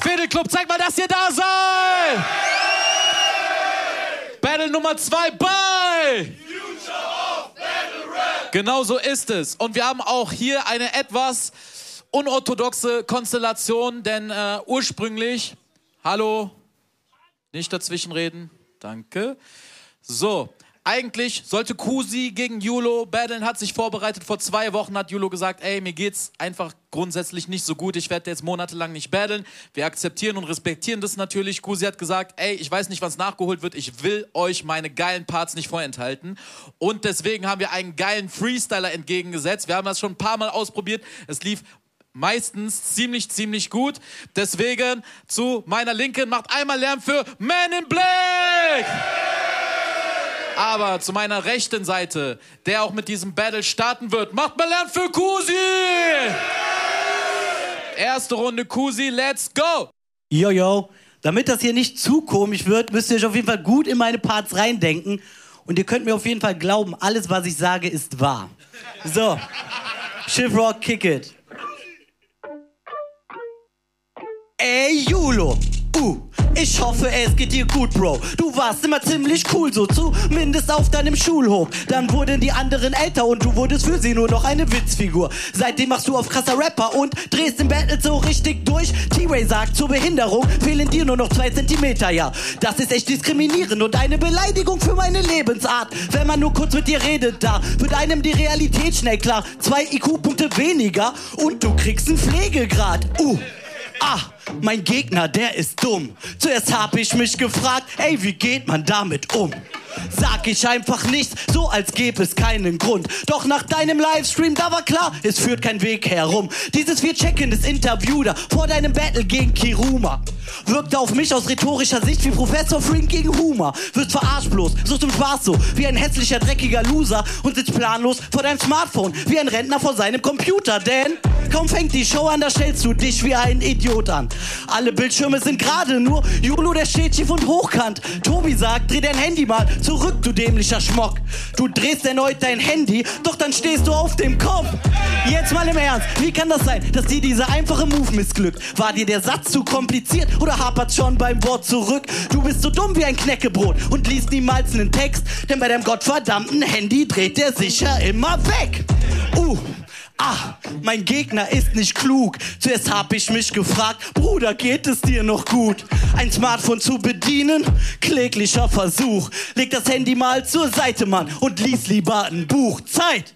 Fädelclub, zeig mal, dass ihr da seid! Battle Nummer zwei bei! Genau so ist es. Und wir haben auch hier eine etwas unorthodoxe Konstellation, denn äh, ursprünglich, hallo, nicht dazwischenreden, danke. So, eigentlich sollte Kusi gegen Julo battlen, hat sich vorbereitet. Vor zwei Wochen hat Julo gesagt, ey, mir geht's einfach grundsätzlich nicht so gut. Ich werde jetzt monatelang nicht battlen. Wir akzeptieren und respektieren das natürlich. Kusi hat gesagt, ey, ich weiß nicht, was nachgeholt wird. Ich will euch meine geilen Parts nicht vorenthalten. Und deswegen haben wir einen geilen Freestyler entgegengesetzt. Wir haben das schon ein paar Mal ausprobiert. Es lief meistens ziemlich, ziemlich gut. Deswegen zu meiner Linken macht einmal Lärm für Man in Black! Aber zu meiner rechten Seite, der auch mit diesem Battle starten wird, macht mal Lärm für Kusi! Erste Runde Kusi, let's go! Yo, yo. Damit das hier nicht zu komisch wird, müsst ihr euch auf jeden Fall gut in meine Parts reindenken. Und ihr könnt mir auf jeden Fall glauben, alles, was ich sage, ist wahr. So. Schiffrock, kick it. Ey, Julo. Uh, ich hoffe, es geht dir gut, Bro. Du warst immer ziemlich cool, so zumindest auf deinem Schulhof. Dann wurden die anderen älter und du wurdest für sie nur noch eine Witzfigur. Seitdem machst du auf krasser Rapper und drehst im Battle so richtig durch. T-Ray sagt, zur Behinderung fehlen dir nur noch zwei Zentimeter, ja. Das ist echt diskriminierend und eine Beleidigung für meine Lebensart. Wenn man nur kurz mit dir redet, da wird einem die Realität schnell klar. Zwei IQ-Punkte weniger und du kriegst einen Pflegegrad. Uh. Ah, mein Gegner, der ist dumm. Zuerst hab ich mich gefragt, ey, wie geht man damit um? Sag ich einfach nichts, so als gäbe es keinen Grund. Doch nach deinem Livestream, da war klar, es führt kein Weg herum. Dieses wir checken das Interview da vor deinem Battle gegen Kiruma. Wirkte auf mich aus rhetorischer Sicht wie Professor Frink gegen Humor. Wird verarscht bloß, so zum Spaß so, wie ein hässlicher, dreckiger Loser und sitzt planlos vor deinem Smartphone, wie ein Rentner vor seinem Computer. Denn kaum fängt die Show an, da stellst du dich wie ein Idiot an. Alle Bildschirme sind gerade nur Julu, der steht schief und hochkant. Tobi sagt, dreh dein Handy mal zurück, du dämlicher Schmock. Du drehst erneut dein Handy, doch dann stehst du auf dem Kopf. Jetzt mal im Ernst, wie kann das sein, dass dir dieser einfache Move missglückt? War dir der Satz zu kompliziert oder hapert schon beim Wort zurück? Du bist so dumm wie ein Knäckebrot und liest niemals einen Text, denn bei deinem gottverdammten Handy dreht der sicher immer weg. Uh. Ah, mein Gegner ist nicht klug. Zuerst hab ich mich gefragt, Bruder, geht es dir noch gut? Ein Smartphone zu bedienen? Kläglicher Versuch. Leg das Handy mal zur Seite, Mann, und lies lieber ein Buch. Zeit!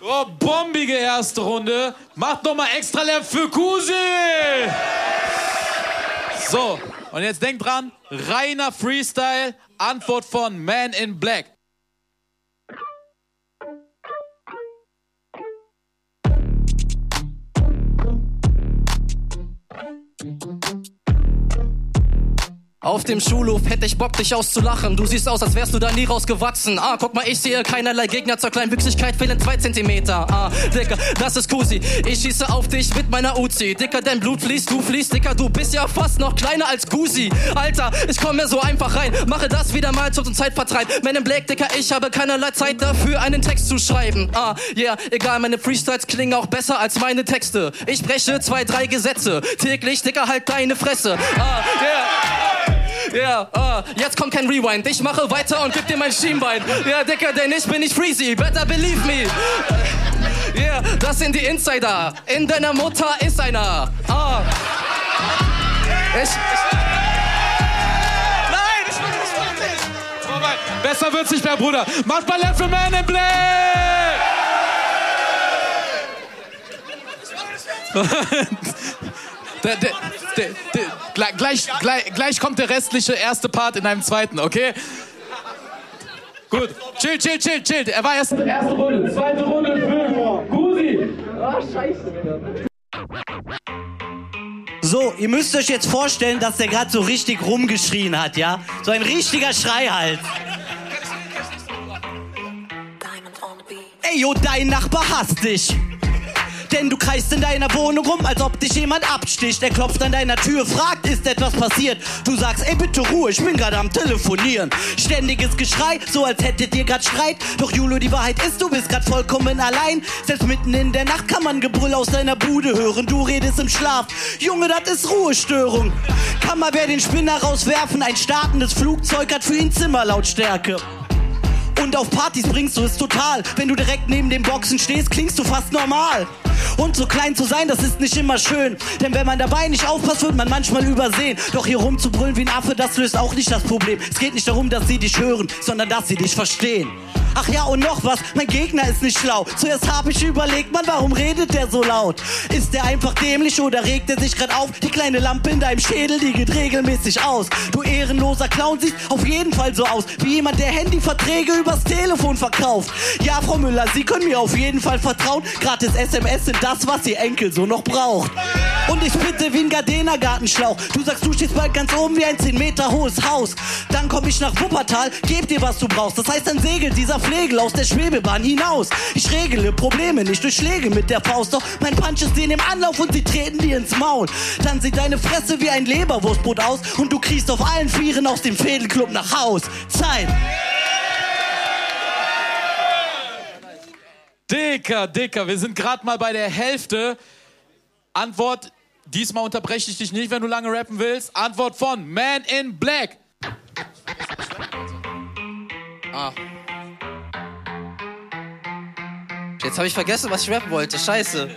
Oh, bombige erste Runde. Macht nochmal extra Lärm für Kusi! So, und jetzt denkt dran, reiner Freestyle, Antwort von Man in Black. Auf dem Schulhof hätte ich Bock, dich auszulachen. Du siehst aus, als wärst du da nie rausgewachsen. Ah, guck mal, ich sehe keinerlei Gegner. Zur Kleinwüchsigkeit fehlen zwei Zentimeter. Ah, Dicker, das ist Kusi. Ich schieße auf dich mit meiner Uzi. Dicker, dein Blut fließt, du fließt. Dicker, du bist ja fast noch kleiner als Gusi. Alter, ich komme mir so einfach rein. Mache das wieder mal zum Zeitvertreib. Man in Black, Dicker, ich habe keinerlei Zeit dafür, einen Text zu schreiben. Ah, yeah, egal, meine Freestyles klingen auch besser als meine Texte. Ich breche zwei, drei Gesetze. Täglich, Dicker, halt deine Fresse. Ah, yeah. Ja, yeah, uh, jetzt kommt kein Rewind. Ich mache weiter und gib dir mein Schienbein. Ja, yeah, Dicker, denn ich bin nicht Freezy. Better believe me. Ja, yeah, das sind die Insider. In deiner Mutter ist einer. Ah. Ich. ich Nein, ich will nicht fertig. Vorbei. Besser wird's nicht mehr, Bruder. Macht mal Left für Man in Black! Der, der, der, der, gleich, gleich, gleich kommt der restliche erste Part in einem zweiten, okay? Gut, chill, chill, chill, chill. Er war erst erste Runde, zweite Runde für Gusi. Ah, scheiße. So, ihr müsst euch jetzt vorstellen, dass der gerade so richtig rumgeschrien hat, ja? So ein richtiger Schrei halt. Ey, yo, dein Nachbar hasst dich. Denn du kreist in deiner Wohnung rum, als ob dich jemand absticht. Er klopft an deiner Tür, fragt, ist etwas passiert? Du sagst, ey bitte Ruhe, ich bin gerade am Telefonieren. Ständiges Geschrei, so als hättet ihr grad Streit. Doch Julo, die Wahrheit ist, du bist grad vollkommen allein. Selbst mitten in der Nacht kann man Gebrüll aus deiner Bude hören. Du redest im Schlaf. Junge, das ist Ruhestörung. Kann mal wer den Spinner rauswerfen? Ein startendes Flugzeug hat für ihn Zimmerlautstärke. Und auf Partys bringst du es total. Wenn du direkt neben den Boxen stehst, klingst du fast normal. Und so klein zu sein, das ist nicht immer schön. Denn wenn man dabei nicht aufpasst, wird man manchmal übersehen. Doch hier rumzubrüllen wie ein Affe, das löst auch nicht das Problem. Es geht nicht darum, dass sie dich hören, sondern dass sie dich verstehen. Ach ja, und noch was, mein Gegner ist nicht schlau. Zuerst hab ich überlegt, man, warum redet der so laut? Ist der einfach dämlich oder regt er sich grad auf? Die kleine Lampe in deinem Schädel, die geht regelmäßig aus. Du ehrenloser Clown siehst auf jeden Fall so aus, wie jemand, der Handyverträge übers Telefon verkauft. Ja, Frau Müller, Sie können mir auf jeden Fall vertrauen. Gratis SMS sind das, was Ihr Enkel so noch braucht. Und ich bitte wie ein Gardena-Gartenschlauch. Du sagst, du stehst bald ganz oben wie ein 10 Meter hohes Haus. Dann komm ich nach Wuppertal, geb dir, was du brauchst. Das heißt, dann segelt dieser Flegel aus der Schwebebahn hinaus. Ich regle Probleme nicht durch Schläge mit der Faust. Doch mein Punch ist denen im Anlauf und sie treten dir ins Maul. Dann sieht deine Fresse wie ein Leberwurstbrot aus und du kriegst auf allen Vieren aus dem Fädelclub nach Haus. Zeit. Dicker, dicker, wir sind gerade mal bei der Hälfte. Antwort, diesmal unterbreche ich dich nicht, wenn du lange rappen willst. Antwort von Man in Black. Ah. Jetzt habe ich vergessen, was ich rappen wollte. Scheiße.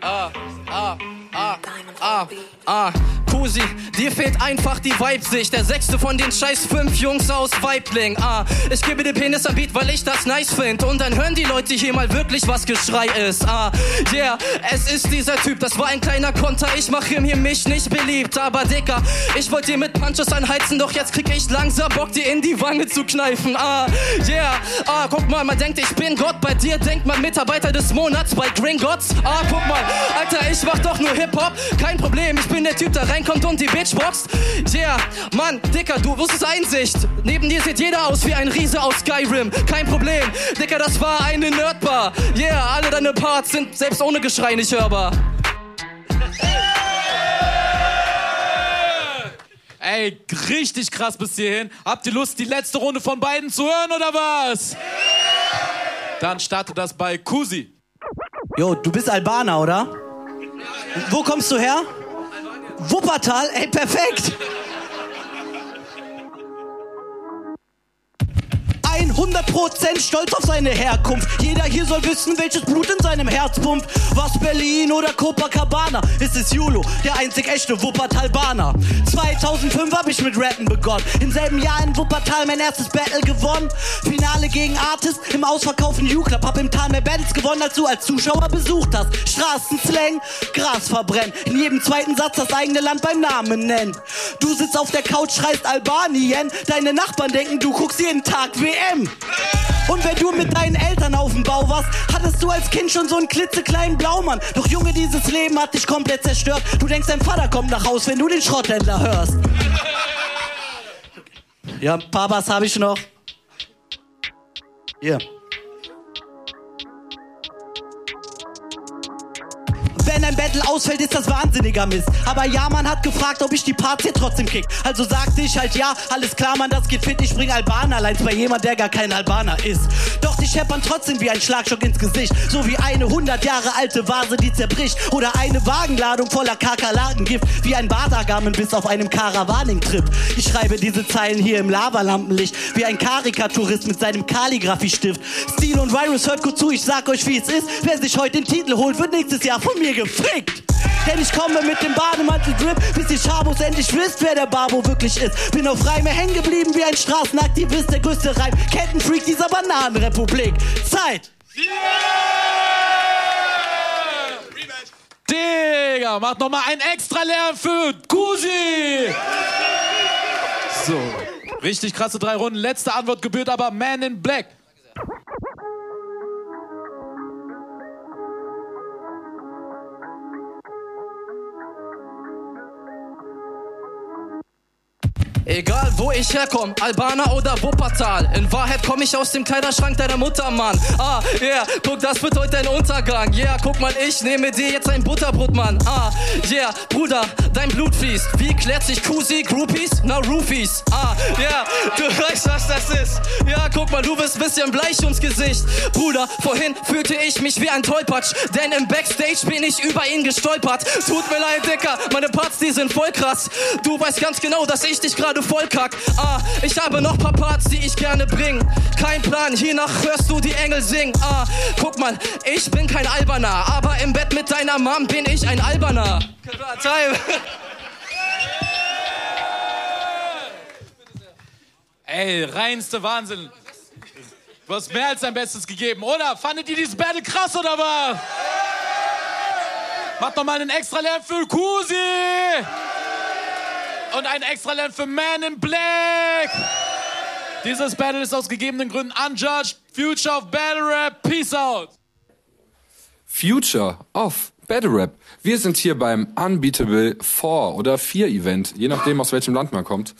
Ah, ah, ah, ah, ah. Kusi, dir fehlt einfach die Weibsicht. Der sechste von den scheiß fünf Jungs aus Weibling. Ah, ich gebe dir Penis am Beat, weil ich das nice find. Und dann hören die Leute hier mal wirklich, was Geschrei ist. Ah, yeah, es ist dieser Typ, das war ein kleiner Konter. Ich mache ihm hier mich nicht beliebt. Aber Dicker, ich wollte dir mit Punches anheizen, doch jetzt krieg ich langsam Bock, dir in die Wange zu kneifen. Ah, yeah, ah, guck mal, man denkt, ich bin Gott. Bei dir denkt man Mitarbeiter des Monats bei Gringotts. Ah, guck mal, Alter, ich mach doch nur Hip-Hop. Kein Problem, ich bin der Typ, der reinkommt und die Bitch boxt. Yeah, Mann, Dicker, du wusstest Einsicht. Neben dir sieht jeder aus wie ein Riese aus Skyrim. Kein Problem, Dicker, das war eine Nerdbar. Yeah, alle deine Parts sind selbst ohne Geschrei nicht hörbar. Ey, richtig krass bis hierhin. Habt ihr Lust, die letzte Runde von beiden zu hören oder was? Dann startet das bei Kusi. Jo, du bist Albaner, oder? Wo kommst du her? Wuppertal? Ey, perfekt! 100% stolz auf seine Herkunft. Jeder hier soll wissen, welches Blut in seinem Herz pumpt. Was Berlin oder Copacabana? Es ist Julo, der einzig echte Wuppertalbaner. 2005 hab ich mit Rappen begonnen. Im selben Jahr in Wuppertal mein erstes Battle gewonnen. Finale gegen Artist im ausverkauften U-Club. Hab im Tal mehr Battles gewonnen, als du als Zuschauer besucht hast. Straßenslang, Gras verbrennen. In jedem zweiten Satz das eigene Land beim Namen nennen. Du sitzt auf der Couch, schreist Albanien. Deine Nachbarn denken, du guckst jeden Tag WM. Und wenn du mit deinen Eltern auf dem Bau warst, hattest du als Kind schon so einen klitzekleinen Blaumann. Doch Junge, dieses Leben hat dich komplett zerstört. Du denkst, dein Vater kommt nach Haus, wenn du den Schrotthändler hörst. Ja, ein paar was habe ich noch. Hier. Wenn ein Battle ausfällt, ist das wahnsinniger Mist. Aber ja, man hat gefragt, ob ich die Parts hier trotzdem krieg. Also sagte ich halt ja, alles klar, man, das geht fit. Ich bring Albaner allein bei jemand, der gar kein Albaner ist. Doch die scheppern trotzdem wie ein Schlagstock ins Gesicht. So wie eine 100 Jahre alte Vase, die zerbricht. Oder eine Wagenladung voller Kakerlakengift. Wie ein Badagamen bis auf einem Caravaning-Trip. Ich schreibe diese Zeilen hier im Lavalampenlicht. Wie ein Karikaturist mit seinem Kalligrafiestift. Stil und Virus, hört gut zu, ich sag euch, wie es ist. Wer sich heute den Titel holt, wird nächstes Jahr von mir gefickt. Denn ich komme mit dem Bademantel-Drip, bis die Schabos endlich wisst, wer der Babo wirklich ist. Bin auf Reime hängen geblieben wie ein Straßenaktivist, der größte Reim. Kettenfreak dieser Bananenrepublik. Zeit! Digga, macht nochmal ein extra Lärm für Kusi. So, richtig krasse drei Runden. Letzte Antwort gebührt aber Man in Black. Wo ich herkomme, Albaner oder Wuppertal. In Wahrheit komme ich aus dem Kleiderschrank deiner Mutter, Mann. Ah, yeah, guck, das wird heute dein Untergang. Yeah, guck mal, ich nehme dir jetzt ein Butterbrot, Mann. Ah, yeah, Bruder, dein Blut fließt. Wie klärt sich Kusi, Groupies? Na, Roofies. Ah, yeah, du weißt, was das ist. Ja, guck mal, du bist bisschen bleich ums Gesicht. Bruder, vorhin fühlte ich mich wie ein Tollpatsch, denn im Backstage bin ich über ihn gestolpert. Tut mir leid, Dicker, meine Parts, die sind voll krass. Du weißt ganz genau, dass ich dich gerade voll kack. Ah, ich habe noch paar Parts, die ich gerne bring. Kein Plan, hiernach hörst du die Engel singen. Ah, guck mal, ich bin kein Alberner, aber im Bett mit deiner Mom bin ich ein Alberner. Time. Ey, reinste Wahnsinn. Du hast mehr als dein Bestes gegeben, oder? Fandet ihr dieses Battle krass, oder was? Macht noch mal einen extra Lärm für Kusi! Und einen extra Lärm für Man in Black! Dieses Battle ist aus gegebenen Gründen unjudged. Future of Battle Rap. Peace out! Future of Battle Rap. Wir sind hier beim Unbeatable 4 oder 4 Event, je nachdem aus welchem Land man kommt.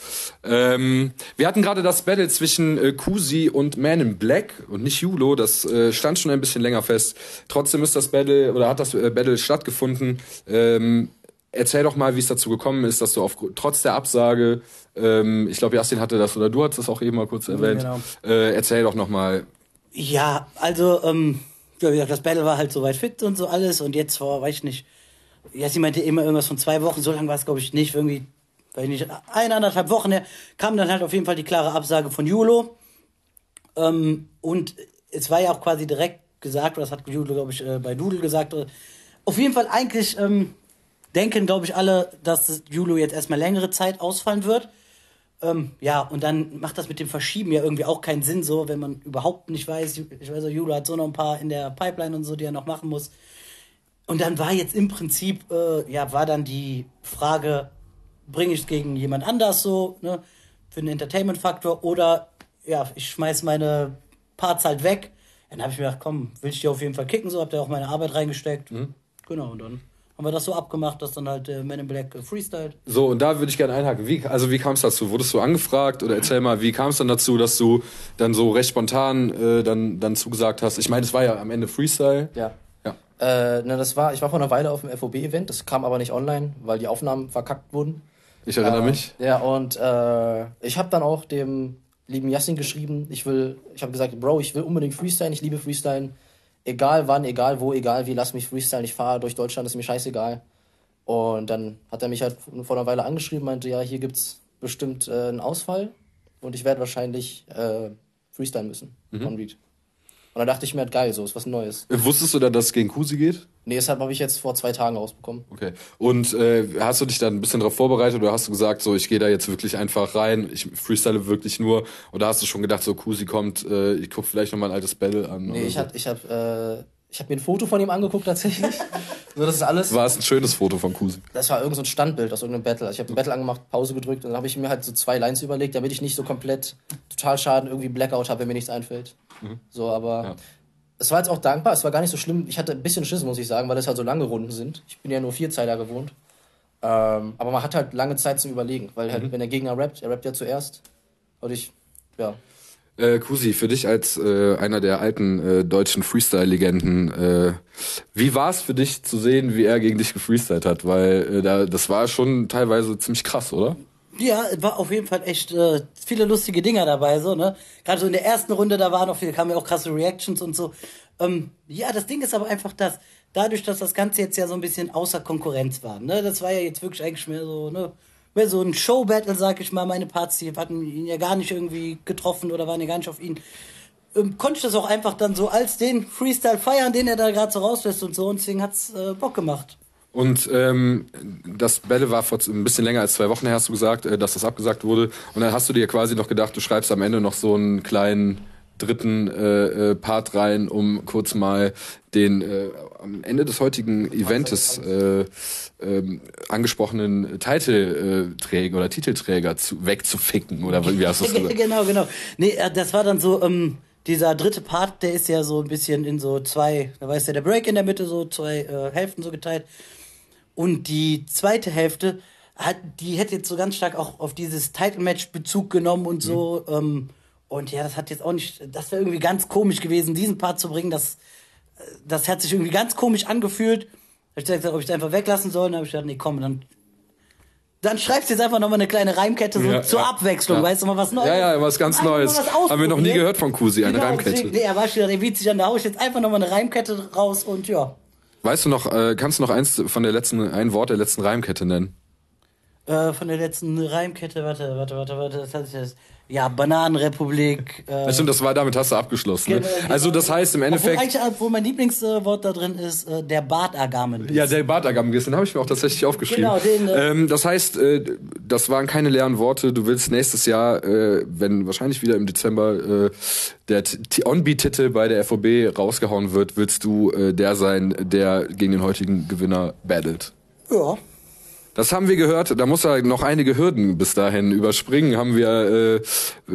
Ähm, wir hatten gerade das Battle zwischen äh, Kusi und Man in Black und nicht Julo, das äh, stand schon ein bisschen länger fest. Trotzdem ist das Battle oder hat das äh, Battle stattgefunden. Ähm, erzähl doch mal, wie es dazu gekommen ist, dass du auf, trotz der Absage, ähm, ich glaube, Jastin hatte das oder du hattest das auch eben mal kurz erwähnt. Genau. Äh, erzähl doch noch mal. Ja, also, ähm, ja, wie gesagt, das Battle war halt soweit fit und so alles und jetzt war, weiß ich nicht, ja, sie meinte immer irgendwas von zwei Wochen, so lange war es, glaube ich, nicht, irgendwie, weiß ich nicht, eine, anderthalb Wochen her, kam dann halt auf jeden Fall die klare Absage von Julo. Ähm, und es war ja auch quasi direkt gesagt, oder das hat Julo, glaube ich, äh, bei Doodle gesagt, äh, auf jeden Fall eigentlich ähm, denken, glaube ich, alle, dass das Julo jetzt erstmal längere Zeit ausfallen wird. Ähm, ja, und dann macht das mit dem Verschieben ja irgendwie auch keinen Sinn, so, wenn man überhaupt nicht weiß, ich weiß, Julo hat so noch ein paar in der Pipeline und so, die er noch machen muss. Und dann war jetzt im Prinzip, äh, ja, war dann die Frage, bringe ich es gegen jemand anders so, ne, für einen Entertainment-Faktor oder, ja, ich schmeiß meine Parts halt weg. Dann habe ich mir gedacht, komm, will ich die auf jeden Fall kicken, so, hab da auch meine Arbeit reingesteckt. Genau, und dann haben wir das so abgemacht, dass dann halt äh, Man in Black äh, freestylt. So, und da würde ich gerne einhaken. Wie, also wie kam es dazu? Wurdest du angefragt oder erzähl mal, wie kam es dann dazu, dass du dann so recht spontan äh, dann, dann zugesagt hast? Ich meine, es war ja am Ende Freestyle. Ja. Ja. Äh, ne, das war, ich war vor einer Weile auf dem FOB-Event, das kam aber nicht online, weil die Aufnahmen verkackt wurden. Ich erinnere Äh, mich. Ja, und äh, ich habe dann auch dem lieben Yassin geschrieben, ich will, ich habe gesagt, Bro, ich will unbedingt freestylen, ich liebe freestylen. Egal wann, egal wo, egal wie, lass mich freestylen, ich fahre durch Deutschland, ist mir scheißegal. Und dann hat er mich halt vor einer Weile angeschrieben, meinte, ja, hier gibt's bestimmt äh, einen Ausfall und ich werde wahrscheinlich äh, freestylen müssen Mhm. on Read. Und dann dachte ich mir halt, geil, so ist was Neues. Äh, Wusstest du dann, dass es gegen Kusi geht? Nee, deshalb habe ich jetzt vor zwei Tagen rausbekommen. Okay. Und äh, hast du dich dann ein bisschen darauf vorbereitet oder hast du gesagt, so ich gehe da jetzt wirklich einfach rein, ich freestyle wirklich nur? Oder hast du schon gedacht, so Kusi kommt, äh, ich guck vielleicht noch mal ein altes Battle an? Nee, ich so? habe ich hab, äh, ich hab mir ein Foto von ihm angeguckt tatsächlich. so, das ist alles. War es ein schönes Foto von Kusi? Das war irgend so ein Standbild aus irgendeinem Battle. Also ich habe ein Battle angemacht, Pause gedrückt und dann habe ich mir halt so zwei Lines überlegt, damit ich nicht so komplett total Schaden irgendwie Blackout habe, wenn mir nichts einfällt. So, aber Ja. es war jetzt auch dankbar. Es war gar nicht so schlimm. Ich hatte ein bisschen Schiss, muss ich sagen, weil es halt so lange Runden sind. Ich bin ja nur vier Zeiler gewohnt. Ähm, aber man hat halt lange Zeit zum Überlegen, weil halt, wenn der Gegner rappt, er rappt ja zuerst. Und ich, ja. Äh, Kusi, für dich als äh, einer der alten äh, deutschen Freestyle-Legenden, äh, wie war es für dich zu sehen, wie er gegen dich gefreestylt hat? Weil äh, da, das war schon teilweise ziemlich krass, oder? Ja, war auf jeden Fall echt äh, viele lustige Dinger dabei, so, ne? Gerade so in der ersten Runde, da waren noch viele, kamen ja auch krasse Reactions und so. Ähm, ja, das Ding ist aber einfach das, dadurch, dass das Ganze jetzt ja so ein bisschen außer Konkurrenz war, ne? Das war ja jetzt wirklich eigentlich mehr so, ne? Mehr so ein Show-Battle, sag ich mal. Meine Parts, die hatten ihn ja gar nicht irgendwie getroffen oder waren ja gar nicht auf ihn. Ähm, konnte ich das auch einfach dann so als den Freestyle feiern, den er da gerade so rauslässt und so. Und deswegen hat's äh, Bock gemacht. Und ähm, das Battle war vor ein bisschen länger als zwei Wochen her, hast du gesagt, äh, dass das abgesagt wurde. Und dann hast du dir quasi noch gedacht, du schreibst am Ende noch so einen kleinen dritten äh, äh, Part rein, um kurz mal den äh, am Ende des heutigen Eventes äh, ähm, angesprochenen Titelträger oder Titelträger zu, wegzuficken oder wie hast du das gesagt? genau, genau. Nee, äh, das war dann so, ähm, dieser dritte Part, der ist ja so ein bisschen in so zwei, da war ja der Break in der Mitte, so zwei äh, Hälften so geteilt. Und die zweite Hälfte hat, die hätte jetzt so ganz stark auch auf dieses Title-Match Bezug genommen und so. Mhm. Ähm, und ja, das hat jetzt auch nicht, das wäre irgendwie ganz komisch gewesen, diesen Part zu bringen. Das, das hat sich irgendwie ganz komisch angefühlt. Hab ich gesagt, ob ich das einfach weglassen soll. Dann habe ich gedacht, nee, komm, dann, dann schreibst du jetzt einfach nochmal eine kleine Reimkette so Ja, zur ja, Abwechslung, ja. weißt du, mal was Neues. Ja, ja, was ganz Neues. was Haben wir noch nie gehört von Kusi, eine Genau, Reimkette. deswegen- Nee, er war schon, der witzig an, da hau ich jetzt einfach nochmal eine Reimkette raus und ja. Weißt du noch, äh, kannst du noch eins von der letzten, ein Wort der letzten Reimkette nennen? Äh, von der letzten Reimkette, warte, warte, warte, warte, das hatte ich jetzt. Ja, Bananenrepublik. Äh, stimmt, das war, damit hast du abgeschlossen. Ne? genau, Also das heißt im Endeffekt. Obwohl, eigentlich, obwohl mein Lieblingswort da drin ist, äh, der Bartagamen. Ja, der Bartagammengis, den habe ich mir auch tatsächlich aufgeschrieben. Genau, den, äh, ähm, das heißt, äh, das waren keine leeren Worte. Du willst nächstes Jahr, äh, wenn wahrscheinlich wieder im Dezember äh, der On-Beat-Titel bei der FOB rausgehauen wird, willst du äh, der sein, der gegen den heutigen Gewinner battelt. Ja. Das haben wir gehört. Da muss er noch einige Hürden bis dahin überspringen. Haben wir äh,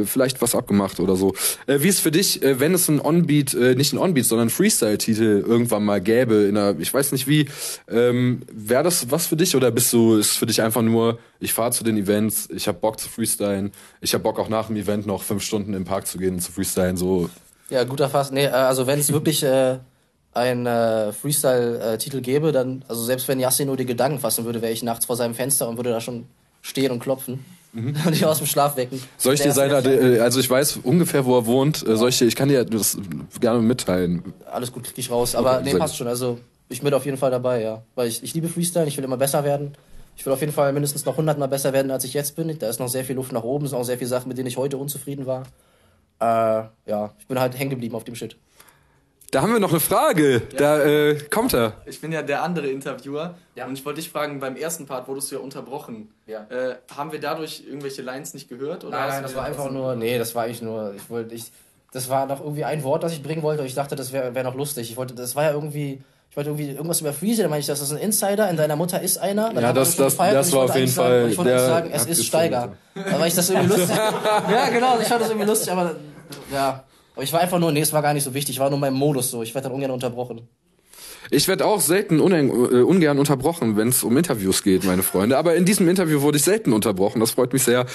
vielleicht was abgemacht oder so. Äh, wie ist für dich, äh, wenn es ein On-Beat, äh, nicht ein On-Beat, sondern Freestyle-Titel irgendwann mal gäbe in einer, ich weiß nicht wie, ähm, wäre das was für dich oder bist du, ist für dich einfach nur, ich fahre zu den Events, ich habe Bock zu freestylen, ich habe Bock auch nach dem Event noch fünf Stunden im Park zu gehen zu freestylen, so. Ja, guter Fass. Nee, äh, also wenn es wirklich äh, ein äh, Freestyle-Titel gäbe, dann, also selbst wenn Yassi nur die Gedanken fassen würde, wäre ich nachts vor seinem Fenster und würde da schon stehen und klopfen und ihn aus dem Schlaf wecken. Mhm. Soll ich dir seine, ja- also ich weiß ungefähr, wo er wohnt, äh, soll ich dir, ich kann dir das gerne mitteilen. Alles gut, krieg ich raus. Aber Okay, nee, passt schon. Also ich bin auf jeden Fall dabei, ja. Weil ich, ich liebe Freestyle, ich will immer besser werden. Ich will auf jeden Fall mindestens noch 100 Mal besser werden, als ich jetzt bin. Da ist noch sehr viel Luft nach oben, es sind auch sehr viele Sachen, mit denen ich heute unzufrieden war. Äh, ja, ich bin halt hängen geblieben auf dem Shit. Da haben wir noch eine Frage. Da äh, kommt er. Ich bin ja der andere Interviewer und ich wollte dich fragen, beim ersten Part wurdest du ja unterbrochen. Ja. Äh, haben wir dadurch irgendwelche Lines nicht gehört? Oder Nein, nein, das war einfach nur, nee, das war eigentlich nur, ich wollte, ich, das war noch irgendwie ein Wort, das ich bringen wollte und ich dachte, das wäre wär noch lustig. Ich wollte, das war ja irgendwie, ich wollte irgendwie irgendwas über Freezer, da meine ich, das ist ein Insider, in deiner Mutter ist einer. Dann Ja, das- das- gefeiert das und ich war wollte auf jeden sagen- Fall Ich wollte sagen, es ist. Steiger. Aber weil ich das irgendwie lustig, ja genau, ich fand das irgendwie lustig, aber ja. Aber ich war einfach nur, nee, es war gar nicht so wichtig, ich war nur in meinem Modus so, ich werde dann ungern unterbrochen. Ich werde auch selten ungern, äh, ungern unterbrochen, wenn es um Interviews geht, meine Freunde. Aber in diesem Interview wurde ich selten unterbrochen. Das freut mich sehr.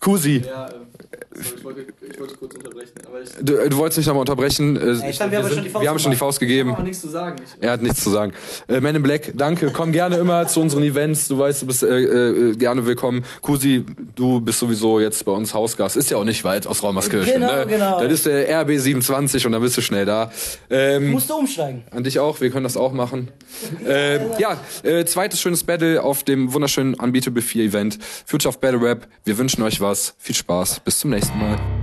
Kusi, Ja, äh, sorry, ich, wollte, ich wollte kurz unterbrechen, ich du, äh, du wolltest mich nochmal unterbrechen. Äh, ich wir haben schon die Faust wir haben schon die. Faust gegeben. habe nichts zu sagen. Ich, Er hat nichts zu sagen. Äh, Man in Black, danke. Komm gerne immer zu unseren Events. Du weißt, du bist äh, äh, gerne willkommen. Kusi, du bist sowieso jetzt bei uns Hausgast. Ist ja auch nicht weit aus Raumerskirchen. Genau, ne? genau. Das ist der RB 27 und dann bist du schnell da. Ähm, Musst du umsteigen. An dich auch, wir können das auch machen. äh, ja, äh, zweites schönes Battle auf dem wunderschönen Unbeatable 4 Event. Future of Battle Rap. Wir wünschen euch was. Viel Spaß. Bis zum nächsten Mal.